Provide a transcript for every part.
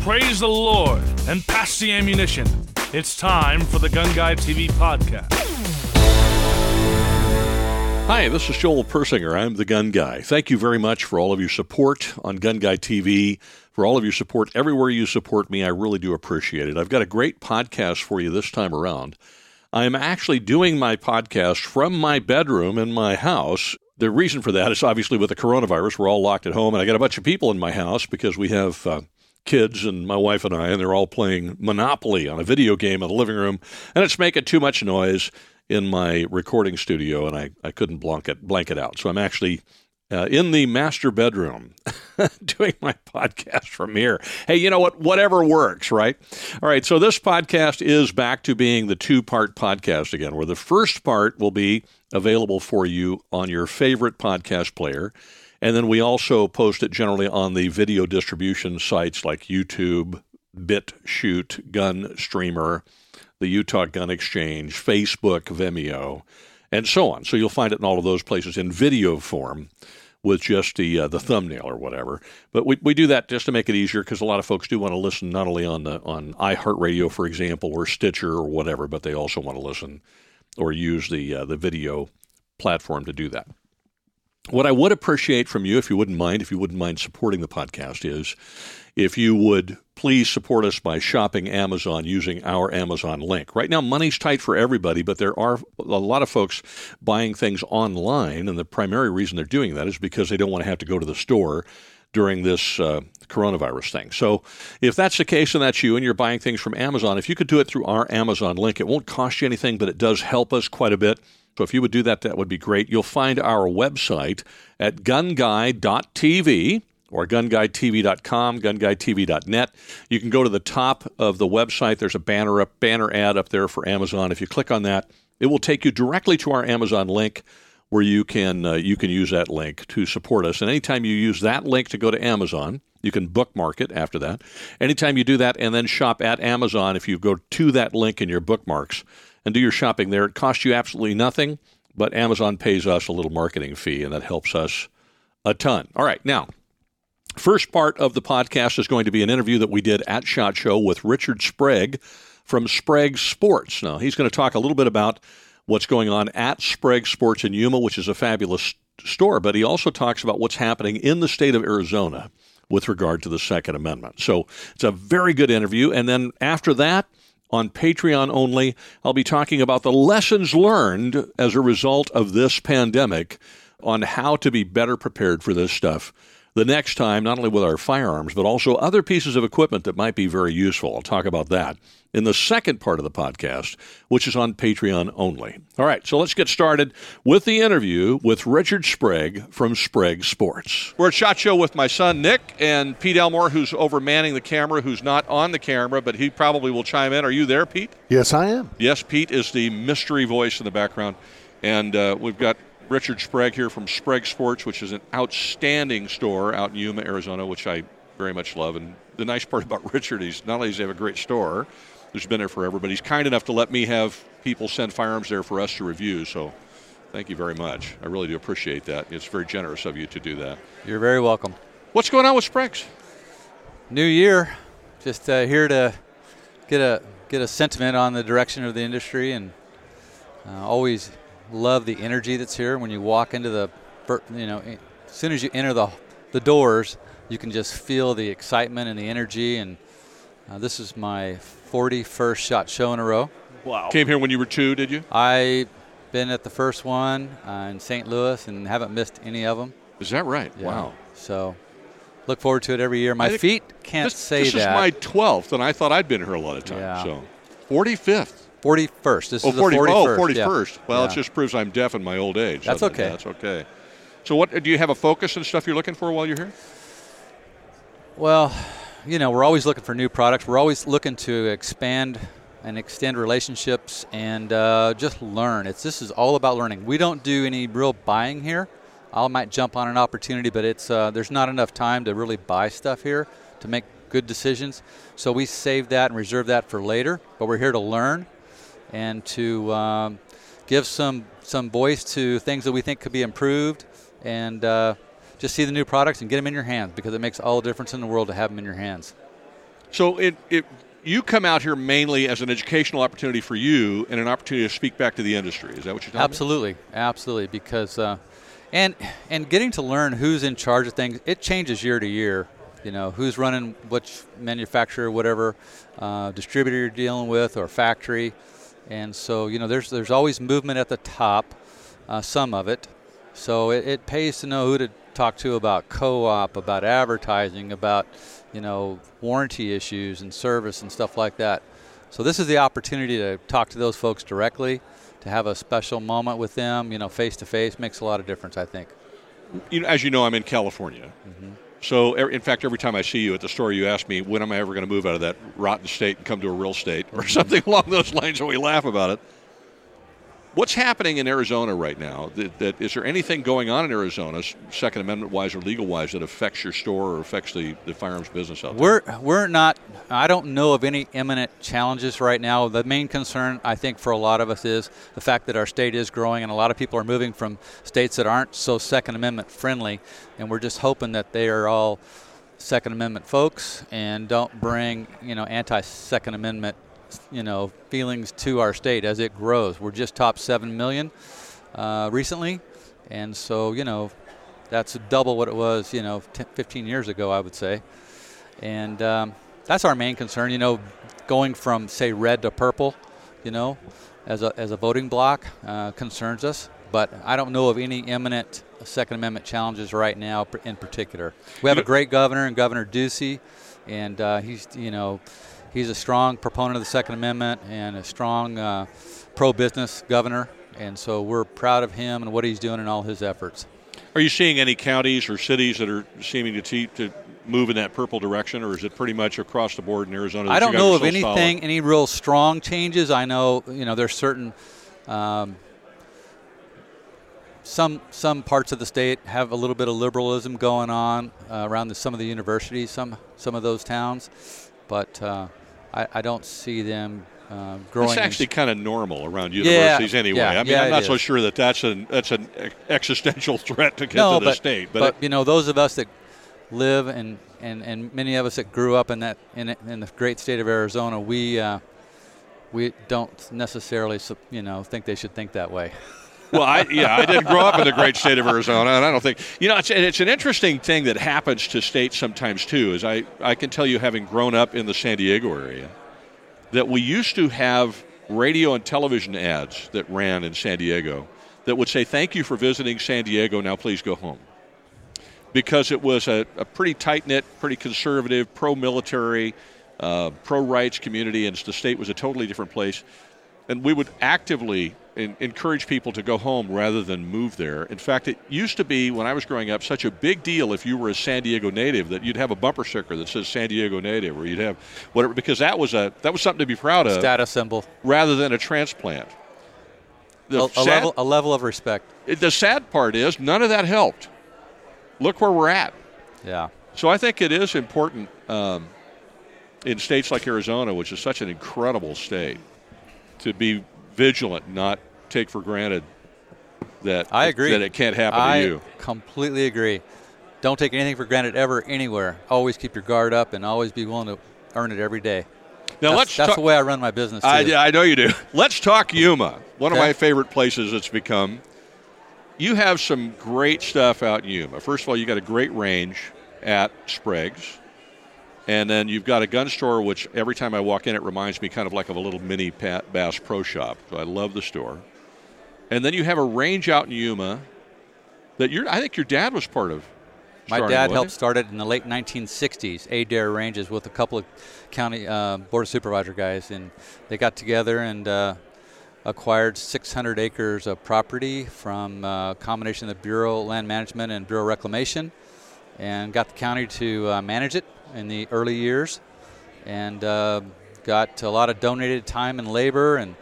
praise the Lord and pass the ammunition. It's time for the Gun Guy TV podcast. Hi, this is Joel Persinger. I'm the Gun Guy. Thank you very much for all of your support on Gun Guy TV, for all of your support everywhere you support me. I really do appreciate it. I've got a great podcast for you this time around. I am actually doing my podcast from my bedroom in my house. The reason for that is obviously with the coronavirus, we're all locked at home, and I got a bunch of people in my house because we have uh, kids and my wife and I, and they're all playing Monopoly on a video game in the living room, and it's making too much noise in my recording studio, and I, I couldn't blanket blanket out. So I'm actually uh, in the master bedroom doing my podcast from here. Hey, you know what? Whatever works, right? All right. So this podcast is back to being the two part podcast again, where the first part will be available for you on your favorite podcast player. And then we also post it generally on the video distribution sites like YouTube, BitChute, Gun Streamer, the Utah Gun Exchange, Facebook, Vimeo, and so on. So you'll find it in all of those places in video form with just the uh, the thumbnail or whatever. But we, we do that just to make it easier because a lot of folks do want to listen not only on the on iHeartRadio, for example, or Stitcher or whatever, but they also want to listen or use the uh, the video platform to do that. What I would appreciate from you, if you wouldn't mind, if you wouldn't mind supporting the podcast, is if you would please support us by shopping Amazon using our Amazon link. Right now, money's tight for everybody, but there are a lot of folks buying things online, and the primary reason they're doing that is because they don't want to have to go to the store during this uh, coronavirus thing. So, if that's the case and that's you and you're buying things from Amazon, if you could do it through our Amazon link, it won't cost you anything, but it does help us quite a bit. So, if you would do that, that would be great. You'll find our website at gunguy.tv or gunguytv.com, gunguytv.net. You can go to the top of the website. There's a banner up, banner ad up there for Amazon. If you click on that, it will take you directly to our Amazon link where you can uh, you can use that link to support us. And anytime you use that link to go to Amazon, you can bookmark it after that. Anytime you do that and then shop at Amazon, if you go to that link in your bookmarks and do your shopping there, it costs you absolutely nothing, but Amazon pays us a little marketing fee, and that helps us a ton. All right, now First part of the podcast is going to be an interview that we did at SHOT Show with Richard Sprague from Sprague Sports. Now, he's going to talk a little bit about what's going on at Sprague Sports in Yuma, which is a fabulous store, but he also talks about what's happening in the state of Arizona with regard to the Second Amendment. So it's a very good interview. And then after that, on Patreon only, I'll be talking about the lessons learned as a result of this pandemic on how to be better prepared for this stuff the next time, not only with our firearms, but also other pieces of equipment that might be very useful. I'll talk about that in the second part of the podcast, which is on Patreon only. All right, so let's get started with the interview with Richard Sprague from Sprague Sports. We're at SHOT Show with my son Nick and Pete Elmore, who's over manning the camera, who's not on the camera, but he probably will chime in. Are you there, Pete? Yes, I am. Yes, Pete is the mystery voice in the background. And uh, we've got Richard Sprague here from Sprague Sports, which is an outstanding store out in Yuma, Arizona, which I very much love. And the nice part about Richard is not only does he have a great store, who's been there forever, but he's kind enough to let me have people send firearms there for us to review. So thank you very much. I really do appreciate that. It's very generous of you to do that. You're very welcome. What's going on with Sprague's? New year, just uh, here to get a get a sentiment on the direction of the industry, and uh, always love the energy that's here when you walk into the, you know, as soon as you enter the the doors, you can just feel the excitement and the energy. And uh, this is my 41st shot show in a row. Wow! Came here when you were two, did you? I been at the first one uh, in St. Louis and haven't missed any of them. Is that right? Yeah. Wow. So look forward to it every year. My feet can't this, say this that. This is my 12th, and I thought I'd been here a lot of times. Yeah. So 45th. 41st. This oh, is 40, the 41st. Oh, 41st. Yeah. Well, yeah. it just proves I'm deaf in my old age. That's okay. That's okay. So, what do you have a focus and stuff you're looking for while you're here? Well, you know, we're always looking for new products. We're always looking to expand and extend relationships and uh, just learn. It's this is all about learning. We don't do any real buying here. I might jump on an opportunity, but it's uh, there's not enough time to really buy stuff here to make good decisions. So we save that and reserve that for later. But we're here to learn and to um, give some some voice to things that we think could be improved and uh, just see the new products and get them in your hands because it makes all the difference in the world to have them in your hands. So it, it you come out here mainly as an educational opportunity for you and an opportunity to speak back to the industry. Is that what you're talking about? absolutely, about? Absolutely, because uh, and and getting to learn who's in charge of things, it changes year to year. You know, who's running which manufacturer, whatever uh, distributor you're dealing with, or factory, and so you know, there's there's always movement at the top, uh, some of it. So it, it pays to know who to talk to about co-op, about advertising, about you know warranty issues and service and stuff like that. So this is the opportunity to talk to those folks directly, to have a special moment with them, you know, face to face makes a lot of difference, I think. You know, as you know, I'm in California. Mm-hmm. So, in fact, every time I see you at the store, you ask me, when am I ever going to move out of that rotten state and come to a real state or mm-hmm. something along those lines, and we laugh about it. What's happening in Arizona right now? That, that, is there anything going on in Arizona, Second Amendment wise or legal wise, that affects your store or affects the, the firearms business out there? We're we're not. I don't know of any imminent challenges right now. The main concern, I think, for a lot of us is the fact that our state is growing, and a lot of people are moving from states that aren't so Second Amendment friendly, and we're just hoping that they are all Second Amendment folks and don't bring you know anti Second Amendment you know feelings to our state as it grows. We're just top seven million uh, recently, and so you know that's double what it was you know 10, 15 years ago, I would say, and um, that's our main concern. You know, going from say red to purple, you know, as a as a voting block uh, concerns us. But I don't know of any imminent Second Amendment challenges right now, in particular. We have a great governor, and Governor Ducey, and uh, he's you know he's a strong proponent of the Second Amendment and a strong uh, pro-business governor, and so we're proud of him and what he's doing in all his efforts. Are you seeing any counties or cities that are seeming to, te- to move in that purple direction, or is it pretty much across the board in Arizona? I don't know of anything, solid? any real strong changes. I know, you know, there's certain. Um, some some parts of the state have a little bit of liberalism going on uh, around the, some of the universities, some some of those towns, but uh, I, I don't see them uh, growing. It's actually kind of normal around universities yeah, anyway. Yeah, I mean, yeah, I'm not is. so sure that that's an that's an existential threat to get no, to the but, state. But, but it, you know, those of us that live and, and, and many of us that grew up in that in, in the great state of Arizona, we uh, we don't necessarily you know think they should think that way. well, I yeah, I didn't grow up in the great state of Arizona, and I don't think you know. It's it's an interesting thing that happens to states sometimes too. Is I I can tell you, having grown up in the San Diego area, that we used to have radio and television ads that ran in San Diego that would say, "Thank you for visiting San Diego. Now please go home," because it was a, a pretty tight knit, pretty conservative, pro military. Uh, pro rights community, and the state was a totally different place. And we would actively in, encourage people to go home rather than move there. In fact, it used to be when I was growing up such a big deal if you were a San Diego native that you'd have a bumper sticker that says San Diego native, or you'd have whatever because that was a that was something to be proud of. Status symbol rather than a transplant. The a, a sad, level a level of respect. The sad part is none of that helped. Look where we're at. Yeah. So I think it is important um, in states like Arizona, which is such an incredible state, to be vigilant, not take for granted that I agree that it can't happen I to you. completely agree. Don't take anything for granted ever, anywhere. Always keep your guard up and always be willing to earn it every day. Now that's, let's. That's talk, the way I run my business. Too. I, I know you do. Let's talk Yuma. One okay. of my favorite places it's become. You have some great stuff out in Yuma. First of all, you got a great range at Sprague's. And then you've got a gun store, which every time I walk in, it reminds me kind of like of a little mini Bass Pro Shop. So I love the store. And then you have a range out in Yuma that you're. I think your dad was part of. My dad helped start it in the late 1960s. Adair Ranges with a couple of county uh, board of supervisor guys, and they got together and uh, acquired 600 acres of property from a combination of the Bureau of Land Management and Bureau of Reclamation, and got the county to uh, manage it in the early years, and uh, got a lot of donated time and labor and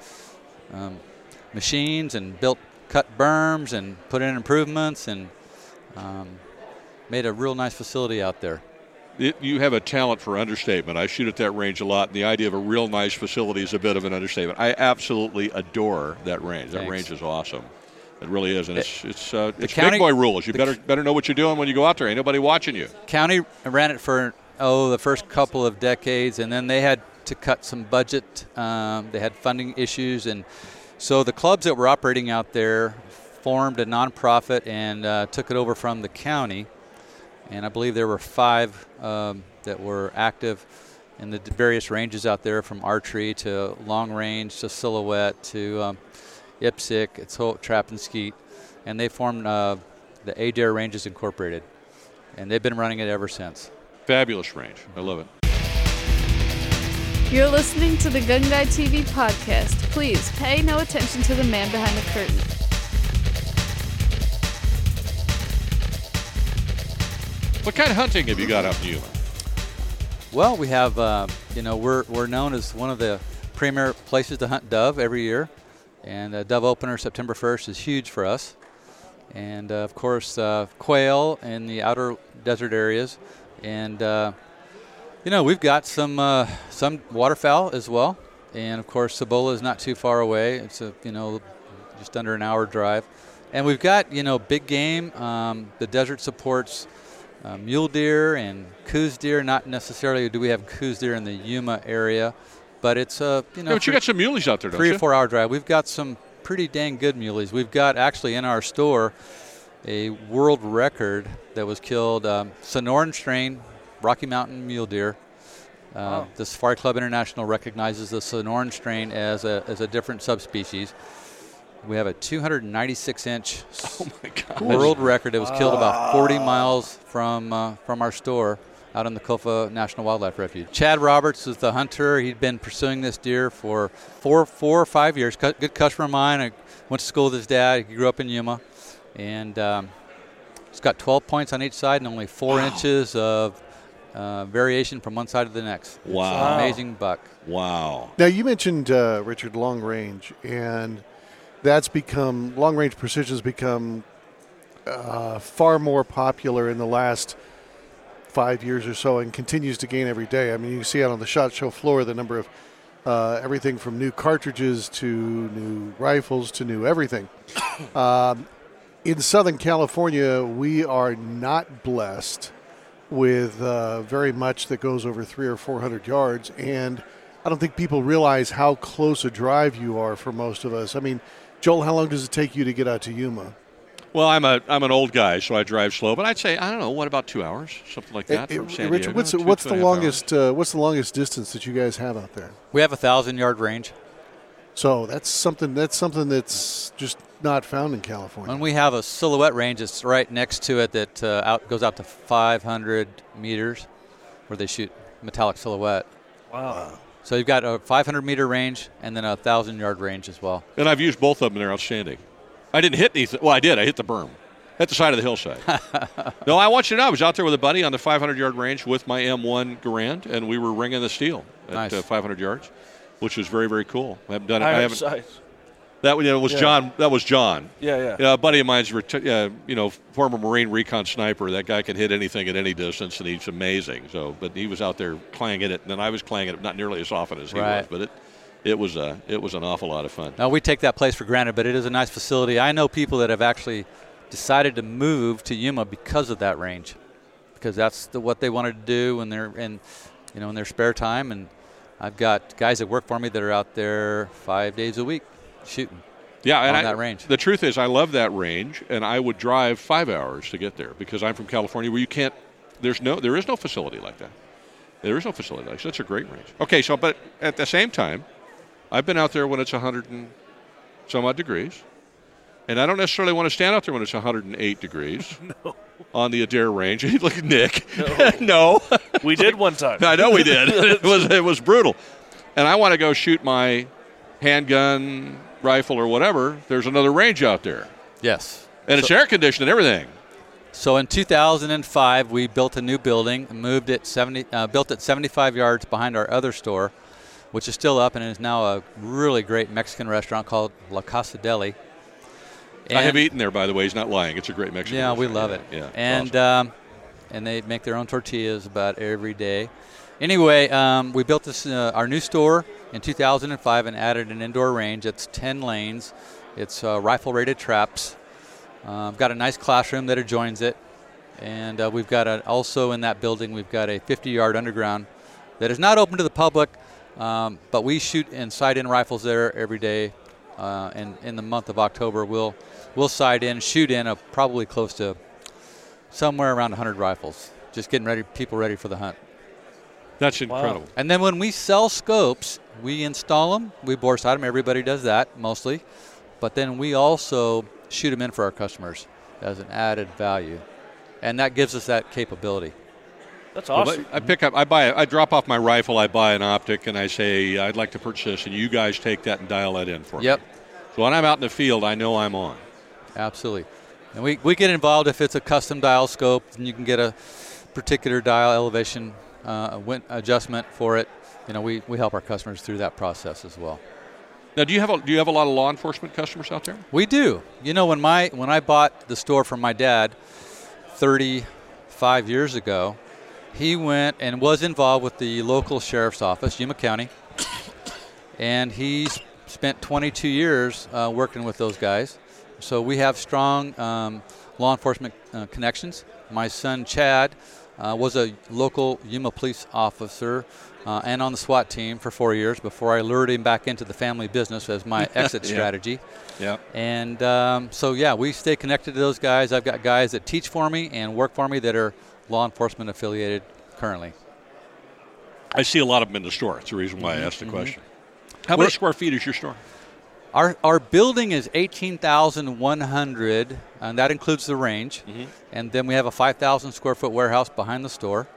um, machines, and built cut berms and put in improvements and um, made a real nice facility out there. It, you have a talent for understatement. I shoot at that range a lot, and the idea of a real nice facility is a bit of an understatement. I absolutely adore that range. That Thanks. range is awesome. It really is, and it's it's uh, it's county, big boy rules. You better better know what you're doing when you go out there. Ain't nobody watching you. County ran it for oh the first couple of decades, and then they had to cut some budget. Um, they had funding issues, and so the clubs that were operating out there formed a nonprofit and uh, took it over from the county. And I believe there were five um, that were active in the various ranges out there, from archery to long range to silhouette to um, IPSC, it's whole trap and skeet, and they formed uh, the Adair Ranges Incorporated, and they've been running it ever since. Fabulous range. I love it. You're listening to the Gun Guy TV podcast. Please pay no attention to the man behind the curtain. What kind of hunting have you got up in Yuma? Well, we have, uh, you know, we're, we're known as one of the premier places to hunt dove every year. And uh, dove opener September 1st is huge for us. And uh, of course, uh, quail in the outer desert areas. And, uh, you know, we've got some, uh, some waterfowl as well. And of course, Cibola is not too far away. It's a, you know, just under an hour drive. And we've got, you know, big game. Um, the desert supports uh, mule deer and Coues deer. Not necessarily do we have Coues deer in the Yuma area, but it's a you know. Yeah, but you got some muleys out there, don't three you? or four hour drive. We've got some pretty dang good muleys. We've got actually in our store a world record that was killed um, Sonoran strain Rocky Mountain mule deer. Uh, Wow. The Safari Club International recognizes the Sonoran strain as a, as a different subspecies. We have a 296 inch Oh world record. It was killed about 40 miles from uh, from our store out in the Kofa National Wildlife Refuge. Chad Roberts is the hunter. He'd been pursuing this deer for four four or five years. Cu- Good customer of mine. I went to school with his dad. He grew up in Yuma, and um, he's got 12 points on each side and only four inches of uh, variation from one side to the next. It's Wow. an amazing buck. Wow. Now you mentioned uh, Richard long range, and that's become long range precision has become uh, far more popular in the last five years or so, and continues to gain every day. I mean, you see out on the shot show floor the number of uh, everything from new cartridges to new rifles to new everything. um, in Southern California, we are not blessed with uh, very much that goes over three or four hundred yards, and I don't think people realize how close a drive you are for most of us. I mean, Joel, how long does it take you to get out to Yuma? Well, I'm a I'm an old guy, so I drive slow. But I'd say I don't know, what about two hours, something like that Eh, from eh, San Richard, Diego? what's Two, what's two the and a half longest uh, what's the longest distance that you guys have out there? We have a thousand yard range. So that's something that's something that's just not found in California. And we have a silhouette range, it's right next to it that uh, out goes out to 500 meters, where they shoot metallic silhouette. Wow. So you've got a 500 meter range and then a thousand yard range as well. And I've used both of them, and they're outstanding. I didn't hit anything. Well, I did. I hit the berm at the side of the hillside. no, I want you to know, I was out there with a buddy on the 500 yard range with my M1 Garand, and we were ringing the steel at Nice. uh, 500 yards, which was very, very cool. I haven't done it. Iron I haven't. sights. That you know, was Yeah. John. That was John. Yeah, yeah. Yeah, a buddy of mine's, uh, you know, former Marine recon sniper. That guy can hit anything at any distance, and he's amazing. So, but he was out there clanging it, and then I was clanging it, not nearly as often as he Right. was, but it, it was a, it was an awful lot of fun. Now we take that place for granted, but it is a nice facility. I know people that have actually decided to move to Yuma because of that range, because that's the, what they wanted to do when they're in, you know, in their spare time. And I've got guys that work for me that are out there five days a week shooting. Yeah, and on I, that range. The truth is, I love that range, and I would drive five hours to get there because I'm from California, where you can't. There's no, there is no facility like that. There is no facility like that. That's a great range. Okay, so but at the same time, I've been out there when it's 100 and some odd degrees, and I don't necessarily want to stand out there when it's 108 degrees on the Adair range. Look at Nick. No, We did one time. I know we did. it was it was brutal, and I want to go shoot my handgun, rifle, or whatever. There's another range out there, Yes. and it's air conditioned and everything. So in 2005, we built a new building, and moved it 70, uh, built it 75 yards behind our other store, which is still up and is now a really great Mexican restaurant called La Casa Deli. I have eaten there, by the way. He's not lying. It's a great Mexican. Yeah, we restaurant. love it. Yeah, it's and awesome. um, and they make their own tortillas about every day. Anyway, um, we built this uh, our new store in 2005 and added an indoor range. It's 10 lanes. It's uh, rifle rated traps. Uh, I've got a nice classroom that adjoins it. And uh, we've got a, also in that building, we've got a 50 yard underground that is not open to the public, um, but we shoot and sight in rifles there every day. Uh, and in the month of October, we'll we'll sight in, shoot in a probably close to somewhere around 100 rifles, just getting ready, people ready for the hunt. That's incredible. And then when we sell scopes, we install them, we bore sight them. Everybody does that mostly, but then we also shoot them in for our customers as an added value, and that gives us that capability. That's Well, awesome. I pick up, I buy, I drop off my rifle, I buy an optic, and I say I'd like to purchase this, and you guys take that and dial that in for Yep. me. Yep. So when I'm out in the field, I know I'm on. Absolutely. And we, we get involved if it's a custom dial scope, and you can get a particular dial elevation uh, adjustment for it. You know, we, we help our customers through that process as well. Now, do you have a, do you have a lot of law enforcement customers out there? We do. You know, when my when I bought the store from my dad 35 years ago, he went and was involved with the local sheriff's office, Yuma County, and he spent 22 years uh, working with those guys. So we have strong um, law enforcement uh, connections. My son Chad uh, was a local Yuma police officer uh, and on the SWAT team for four years before I lured him back into the family business as my exit Yeah. strategy. Yeah. And um, so, yeah, we stay connected to those guys. I've got guys that teach for me and work for me that are law enforcement affiliated currently. I see a lot of them in the store. It's the reason why I asked the question. How We're- many square feet is your store? Our, our building is 18,100, and that includes the range. And then we have a 5,000 square foot warehouse behind the store.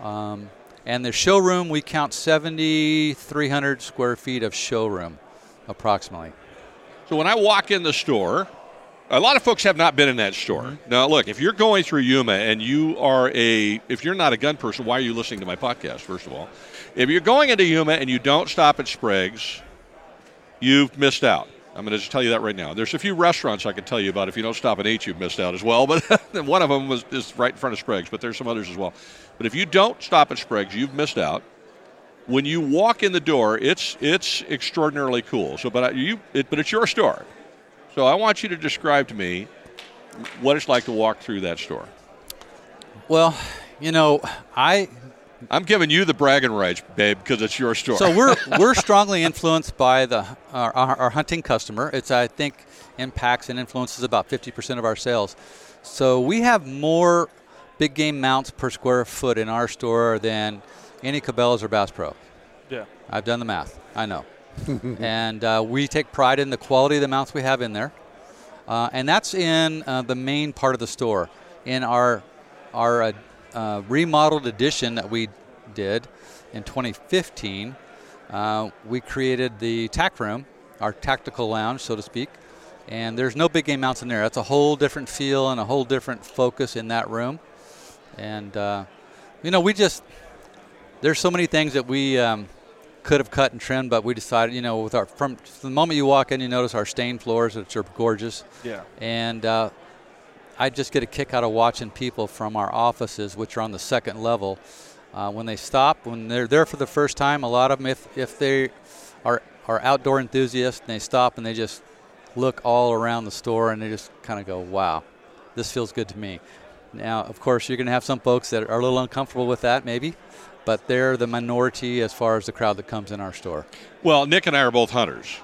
Um, and the showroom, we count 7,300 square feet of showroom, approximately. So when I walk in the store, a lot of folks have not been in that store. Mm-hmm. Now, look, if you're going through Yuma and you are a, if you're not a gun person, why are you listening to my podcast? First of all, if you're going into Yuma and you don't stop at Sprague's, you've missed out. I'm going to just tell you that right now. There's a few restaurants I can tell you about. If you don't stop and eat, you've missed out as well. But one of them was is right in front of Sprague's. But there's some others as well. But if you don't stop at Sprague's, you've missed out when you walk in the door, it's it's extraordinarily cool. So, but I- you, it, but it's your store. So I want you to describe to me what it's like to walk through that store. Well, you know, I I'm giving you the bragging rights, babe, because it's your store. So we're we're strongly influenced by the our, our, our hunting customer. It's I think impacts and influences about 50% of our sales. So we have more big game mounts per square foot in our store than any Cabela's or Bass Pro. Yeah. I've done the math. I know. and uh, we take pride in the quality of the mounts we have in there. Uh, and that's in uh, the main part of the store. In our our uh, uh, remodeled edition that we did in 2015, uh, we created the tack room, our tactical lounge, so to speak. And there's no big game mounts in there. That's a whole different feel and a whole different focus in that room. And uh, you know, we just there's so many things that we um, could have cut and trimmed, but we decided, you know, with our from the moment you walk in, you notice our stained floors, which are gorgeous. Yeah. And uh, I just get a kick out of watching people from our offices, which are on the second level, uh, when they stop, when they're there for the first time. A lot of them, if if they are are outdoor enthusiasts, and they stop and they just look all around the store and they just kind of go, "Wow, this feels good to me." Now, of course, you're going to have some folks that are a little uncomfortable with that, maybe, but they're the minority as far as the crowd that comes in our store. Well, Nick and I are both hunters.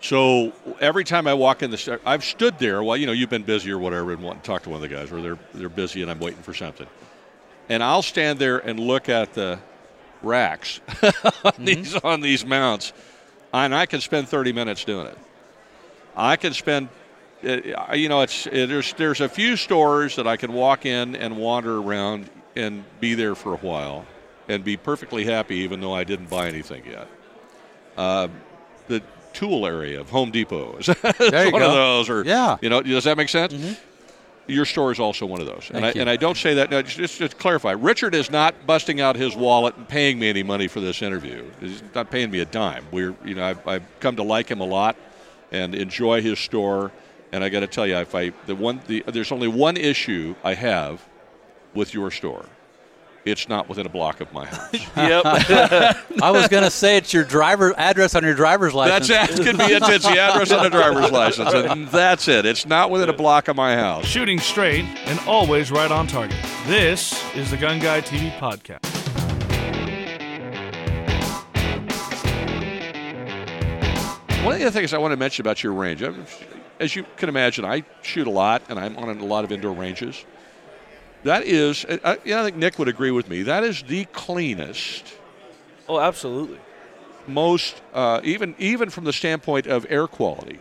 So every time I walk in the store, I've stood there. while, you know, you've been busy or whatever, and want to talk to one of the guys, or they're they're busy, and I'm waiting for something. And I'll stand there and look at the racks on mm-hmm. these on these mounts, and I can spend 30 minutes doing it. I can spend, uh, you know, it's it, there's there's a few stores that I can walk in and wander around and be there for a while, and be perfectly happy, even though I didn't buy anything yet. Uh, the tool area of Home Depot is There you one go. of those, or Yeah. you know, does that make sense? Your store is also one of those, and I, you. and I don't say that. No, just, just to clarify, Richard is not busting out his wallet and paying me any money for this interview. He's not paying me a dime. We're, you know, I've, I've come to like him a lot and enjoy his store. And I got to tell you, if I the one, the, there's only one issue I have with your store, it's not within a block of my house. Yep. I was going to say it's your driver address on your driver's license. That's it. It could be it's, it's the address on the driver's license, and that's it. It's not within a block of my house. Shooting straight and always right on target. This is the Gun Guy TV podcast. One of the other things I want to mention about your range, I'm- as you can imagine, I shoot a lot, and I'm on a lot of indoor ranges. That is, I, you know, I think Nick would agree with me. That is the cleanest, oh, absolutely. most, uh, even even from the standpoint of air quality.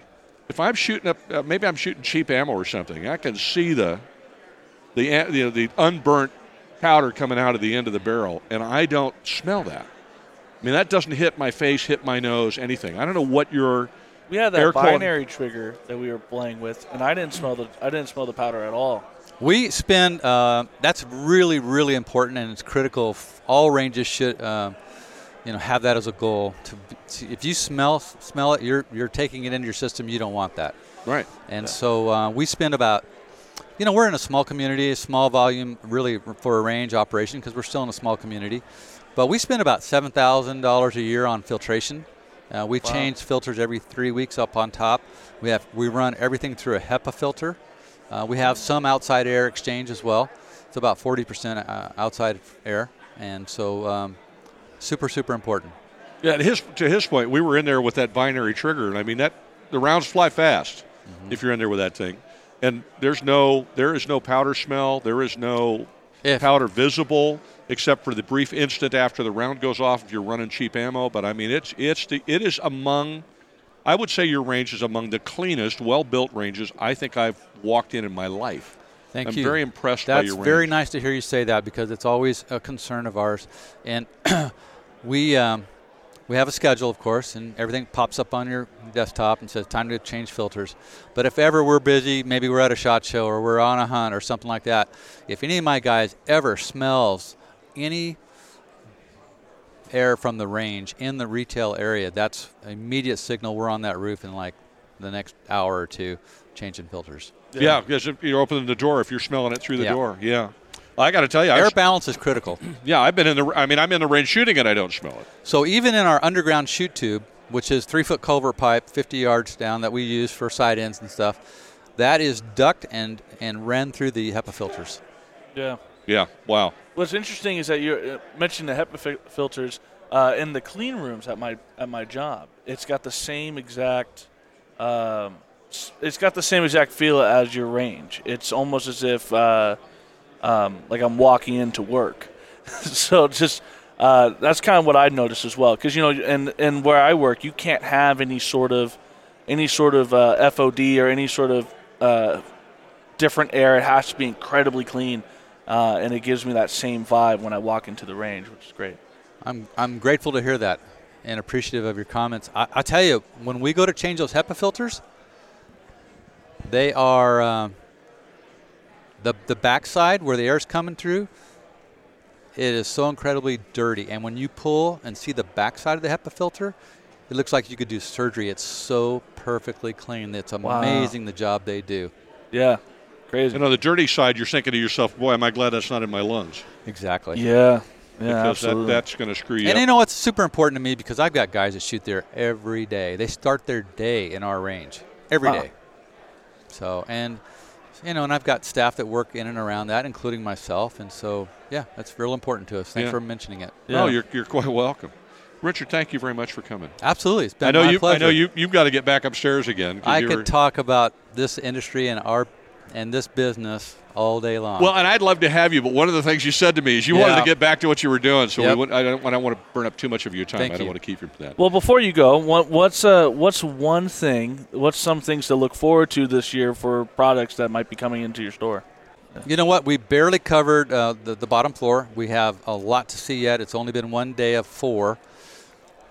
If I'm shooting up, uh, maybe I'm shooting cheap ammo or something, I can see the the you know, the unburnt powder coming out of the end of the barrel, and I don't smell that. I mean, that doesn't hit my face, hit my nose, anything. I don't know what your We had that Air quality- binary trigger that we were playing with, and I didn't smell the I didn't smell the powder at all. We spend. Uh, that's really, really important, and it's critical. All ranges should, uh, you know, have that as a goal. To, to if you smell smell it, you're you're taking it into your system. You don't want that. right. And so uh, we spend about, you know, we're in a small community, a small volume, really for a range operation because we're still in a small community. But we spend about seven thousand dollars a year on filtration. Uh, we change filters every three weeks up on top. We have we run everything through a HEPA filter. Uh, we have some outside air exchange as well. It's about 40% uh, outside air, and so um, super super important. Yeah, to his to his point, we were in there with that binary trigger, and I mean that the rounds fly fast if you're in there with that thing, and there's no there is no powder smell, there is no If- powder visible except for the brief instant after the round goes off if you're running cheap ammo. But I mean it's it's the it is among, I would say your range is among the cleanest, well built ranges I think I've walked in in my life. Thank you. I'm very impressed by That's your range. very nice to hear you say that because it's always a concern of ours. And we um, we have a schedule, of course, and everything pops up on your desktop and says time to change filters. But if ever we're busy, maybe we're at a shot show or we're on a hunt or something like that, if any of my guys ever smells any air from the range in the retail area, that's immediate signal we're on that roof in like the next hour or two changing filters. Yeah, because if you're opening the door if you're smelling it through the Yeah. door. Yeah. I got to tell you, Air I've, balance is critical. yeah, I've been in the. I mean, I'm in the range shooting and I don't smell it. So even in our underground shoot tube, which is three foot culvert pipe, 50 yards down, that we use for side ends and stuff, that is ducked and and ran through the HEPA filters. Yeah. Yeah. Wow. What's interesting is that you uh, mentioned the HEPA fi- filters uh, in the clean rooms at my at my job. It's got the same exact. Um, it's got the same exact feel as your range. It's almost as if uh, um, like I'm walking into work. so just uh, that's kind of what I noticed as well. Because you know, and and where I work, you can't have any sort of any sort of uh, FOD or any sort of uh, different air. It has to be incredibly clean, uh, and it gives me that same vibe when I walk into the range, which is great. I'm I'm grateful to hear that and appreciative of your comments. I, I tell you, when we go to change those HEPA filters, they are um, the the backside where the air is coming through. It is so incredibly dirty, and when you pull and see the backside of the HEPA filter, it looks like you could do surgery. It's so perfectly clean. It's Wow. amazing the job they do. Yeah, crazy. And on the dirty side, you're thinking to yourself, "Boy, am I glad that's not in my lungs." Exactly. yeah, yeah, because that, absolutely. that's going to screw you And up. you know what's super important to me because I've got guys that shoot there every day. They start their day in our range every day. Wow. So and you know, and I've got staff that work in and around that, including myself. And so yeah, that's real important to us. Thanks Yeah. for mentioning it. Oh, you're, you're quite welcome. Richard, thank you very much for coming. Absolutely, it's been I know my you. pleasure. I know you. You've got to get back upstairs again. I you could were- talk about this industry and our and this business all day long. Well, and I'd love to have you, but one of the things you said to me is you wanted to get back to what you were doing. So Yep. wouldn't, I, don't, I don't want to burn up too much of your time. Thank I don't you. want to keep you from that. well, before you go, what, what's uh, what's one thing? What's some things to look forward to this year for products that might be coming into your store? You know what? We barely covered uh, the, the bottom floor. We have a lot to see yet. It's only been one day of four.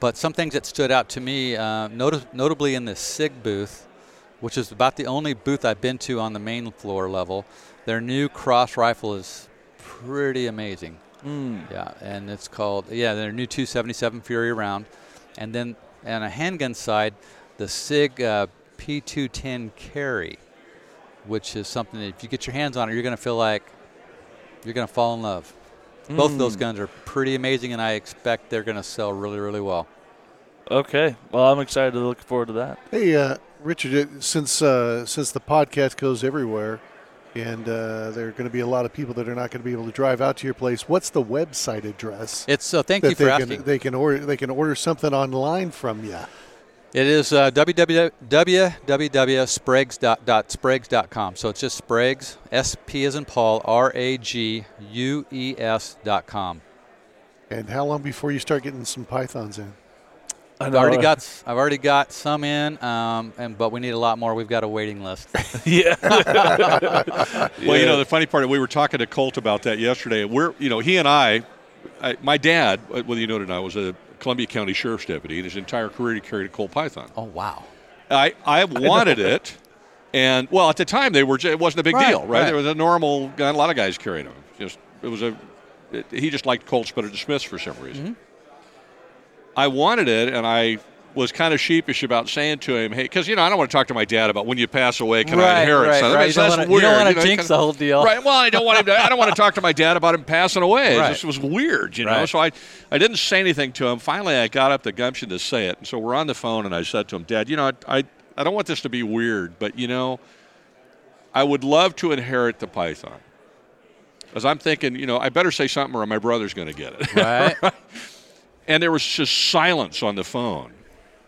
But some things that stood out to me, uh, noti- notably in the SIG booth, which is about the only booth I've been to on the main floor level, their new cross rifle is pretty amazing. Yeah, and it's called, yeah, their new 277 Fury round. And then on a handgun side, the SIG uh, P210 carry which is something that if you get your hands on it, you're going to feel like you're going to fall in love. Both of those guns are pretty amazing, and I expect they're going to sell really, really well. Okay. Well, I'm excited to look forward to that. Hey, uh, Richard, since uh, since the podcast goes everywhere, and uh, there are going to be a lot of people that are not going to be able to drive out to your place, what's the website address? It's uh, thank you for they asking. can they can order they can order something online from you. It is uh, www.spragues.com. So it's just Spragues, S P as in Paul, R A G U E S dot com. And how long before you start getting some pythons in? I've already got s- I've already got some in, um, and but we need a lot more. We've got a waiting list. yeah. Well, you know, the funny part, we were talking to Colt about that yesterday. We're, you know, he and I, I my dad, uh, whether you know it or not, was a Columbia County Sheriff's deputy, and his entire career he carried a Colt Python. oh wow! I, I wanted it, and well, at the time they were, ju- it wasn't a big Right, deal, right? right. There was a normal gun. A lot of guys carried them. Just it was a, it, he just liked Colts better than Smiths for some reason. Mm-hmm. I wanted it, and I was kind of sheepish about saying to him, "Hey, because you know I don't want to talk to my dad about when you pass away, can I inherit right, something? right. That's, wanna- you don't wanna you jinx kinda- the whole deal. right? Well, I don't want him. To, I don't want to talk to my dad about him passing away. Right. It just was weird, you know. Right. So I, I didn't say anything to him. Finally, I got up the gumption to say it, and so we're on the phone, and I said to him, "Dad, you know, I, I, I don't want this to be weird, but you know, I would love to inherit the python." As I'm thinking, you know, I better say something or my brother's going to get it. Right? And there was just silence on the phone.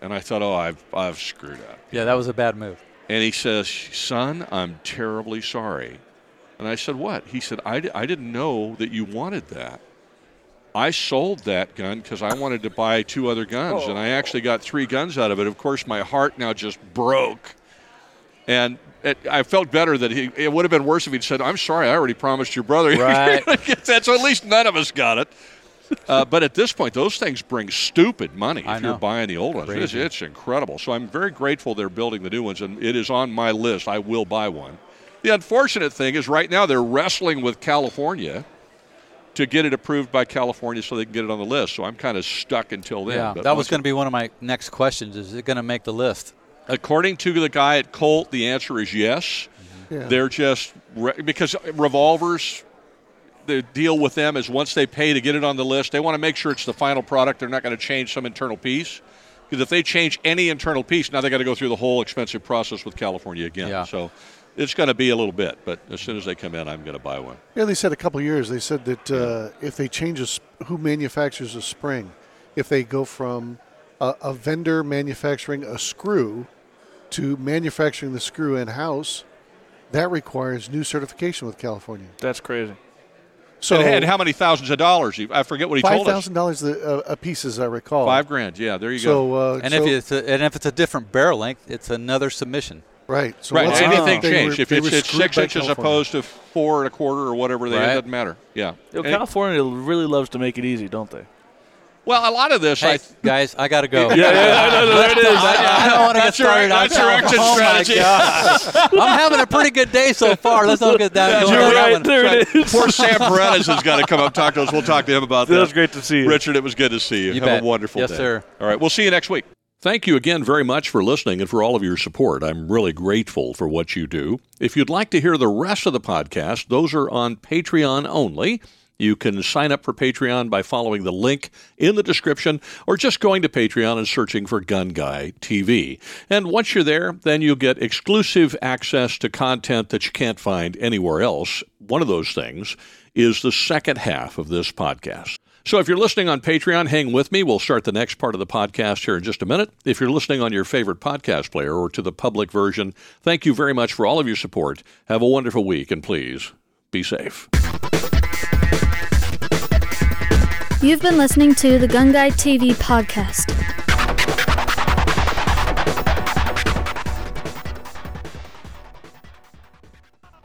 And I thought, oh, I've, I've screwed up. yeah, that was a bad move. And he says, son, I'm terribly sorry. And I said, what? He said, I, I didn't know that you wanted that. I sold that gun because I wanted to buy two other guns, and I actually got three guns out of it. Of course, my heart now just broke. And it, I felt better that he. It would have been worse if he'd said, "I'm sorry, I already promised your brother." Right. gonna get that." So at least none of us got it. Uh, but at this point, those things bring stupid money if you're buying the old ones. It's, it's incredible. So I'm very grateful they're building the new ones, and it is on my list. I will buy one. The unfortunate thing is, right now they're wrestling with California to get it approved by California so they can get it on the list. So I'm kind of stuck until then. Yeah, But that was going to be one of my next questions. Is it going to make the list? According to the guy at Colt, the answer is yes. Yeah. They're just re- because revolvers. The deal with them is once they pay to get it on the list, they want to make sure it's the final product. They're not going to change some internal piece because if they change any internal piece, now they got to go through the whole expensive process with California again. Yeah. So it's going to be a little bit, but as soon as they come in, I'm going to buy one. Yeah, they said a couple of years. They said that uh, if they change a, sp- who manufactures a spring, if they go from a, a vendor manufacturing a screw to manufacturing the screw in house, that requires new certification with California. That's crazy. So and, and how many thousands of dollars? I forget what he five told us. thousand dollars a, a piece, as I recall. Five grand. Yeah, there you go. So uh, And so- if it's a, and if it's a different barrel length, it's another submission. right, so Right, once anything again, changed. were- if it's, it's six inches California. opposed to four and a quarter or whatever, they, it doesn't matter. Yeah. You know, California really loves to make it easy, don't they? Well, a lot of this, I Hey, guys, I got to go. Yeah, yeah, I know, there it is. I, I don't want to get That's your- started. that's your Cal- exit oh strategy. I'm having a pretty good day so far. Let's not get that. You're going on that right. one. There it is. Poor Sam Perez has got to come up talk to us. We'll talk to him about that. That was great to see you. Richard, it was good to see you. You Have bet. a wonderful Yes, day. sir. All right, we'll see you next week. Thank you again very much for listening and for all of your support. I'm really grateful for what you do. If you'd like to hear the rest of the podcast, those are on Patreon only. You can sign up for Patreon by following the link in the description or just going to Patreon and searching for Gun Guy TV. And once you're there, then you'll get exclusive access to content that you can't find anywhere else. One of those things is the second half of this podcast. So if you're listening on Patreon, hang with me. We'll start the next part of the podcast here in just a minute. If you're listening on your favorite podcast player or to the public version, thank you very much for all of your support. Have a wonderful week, and please be safe. You've been listening to the Gun Guy TV podcast.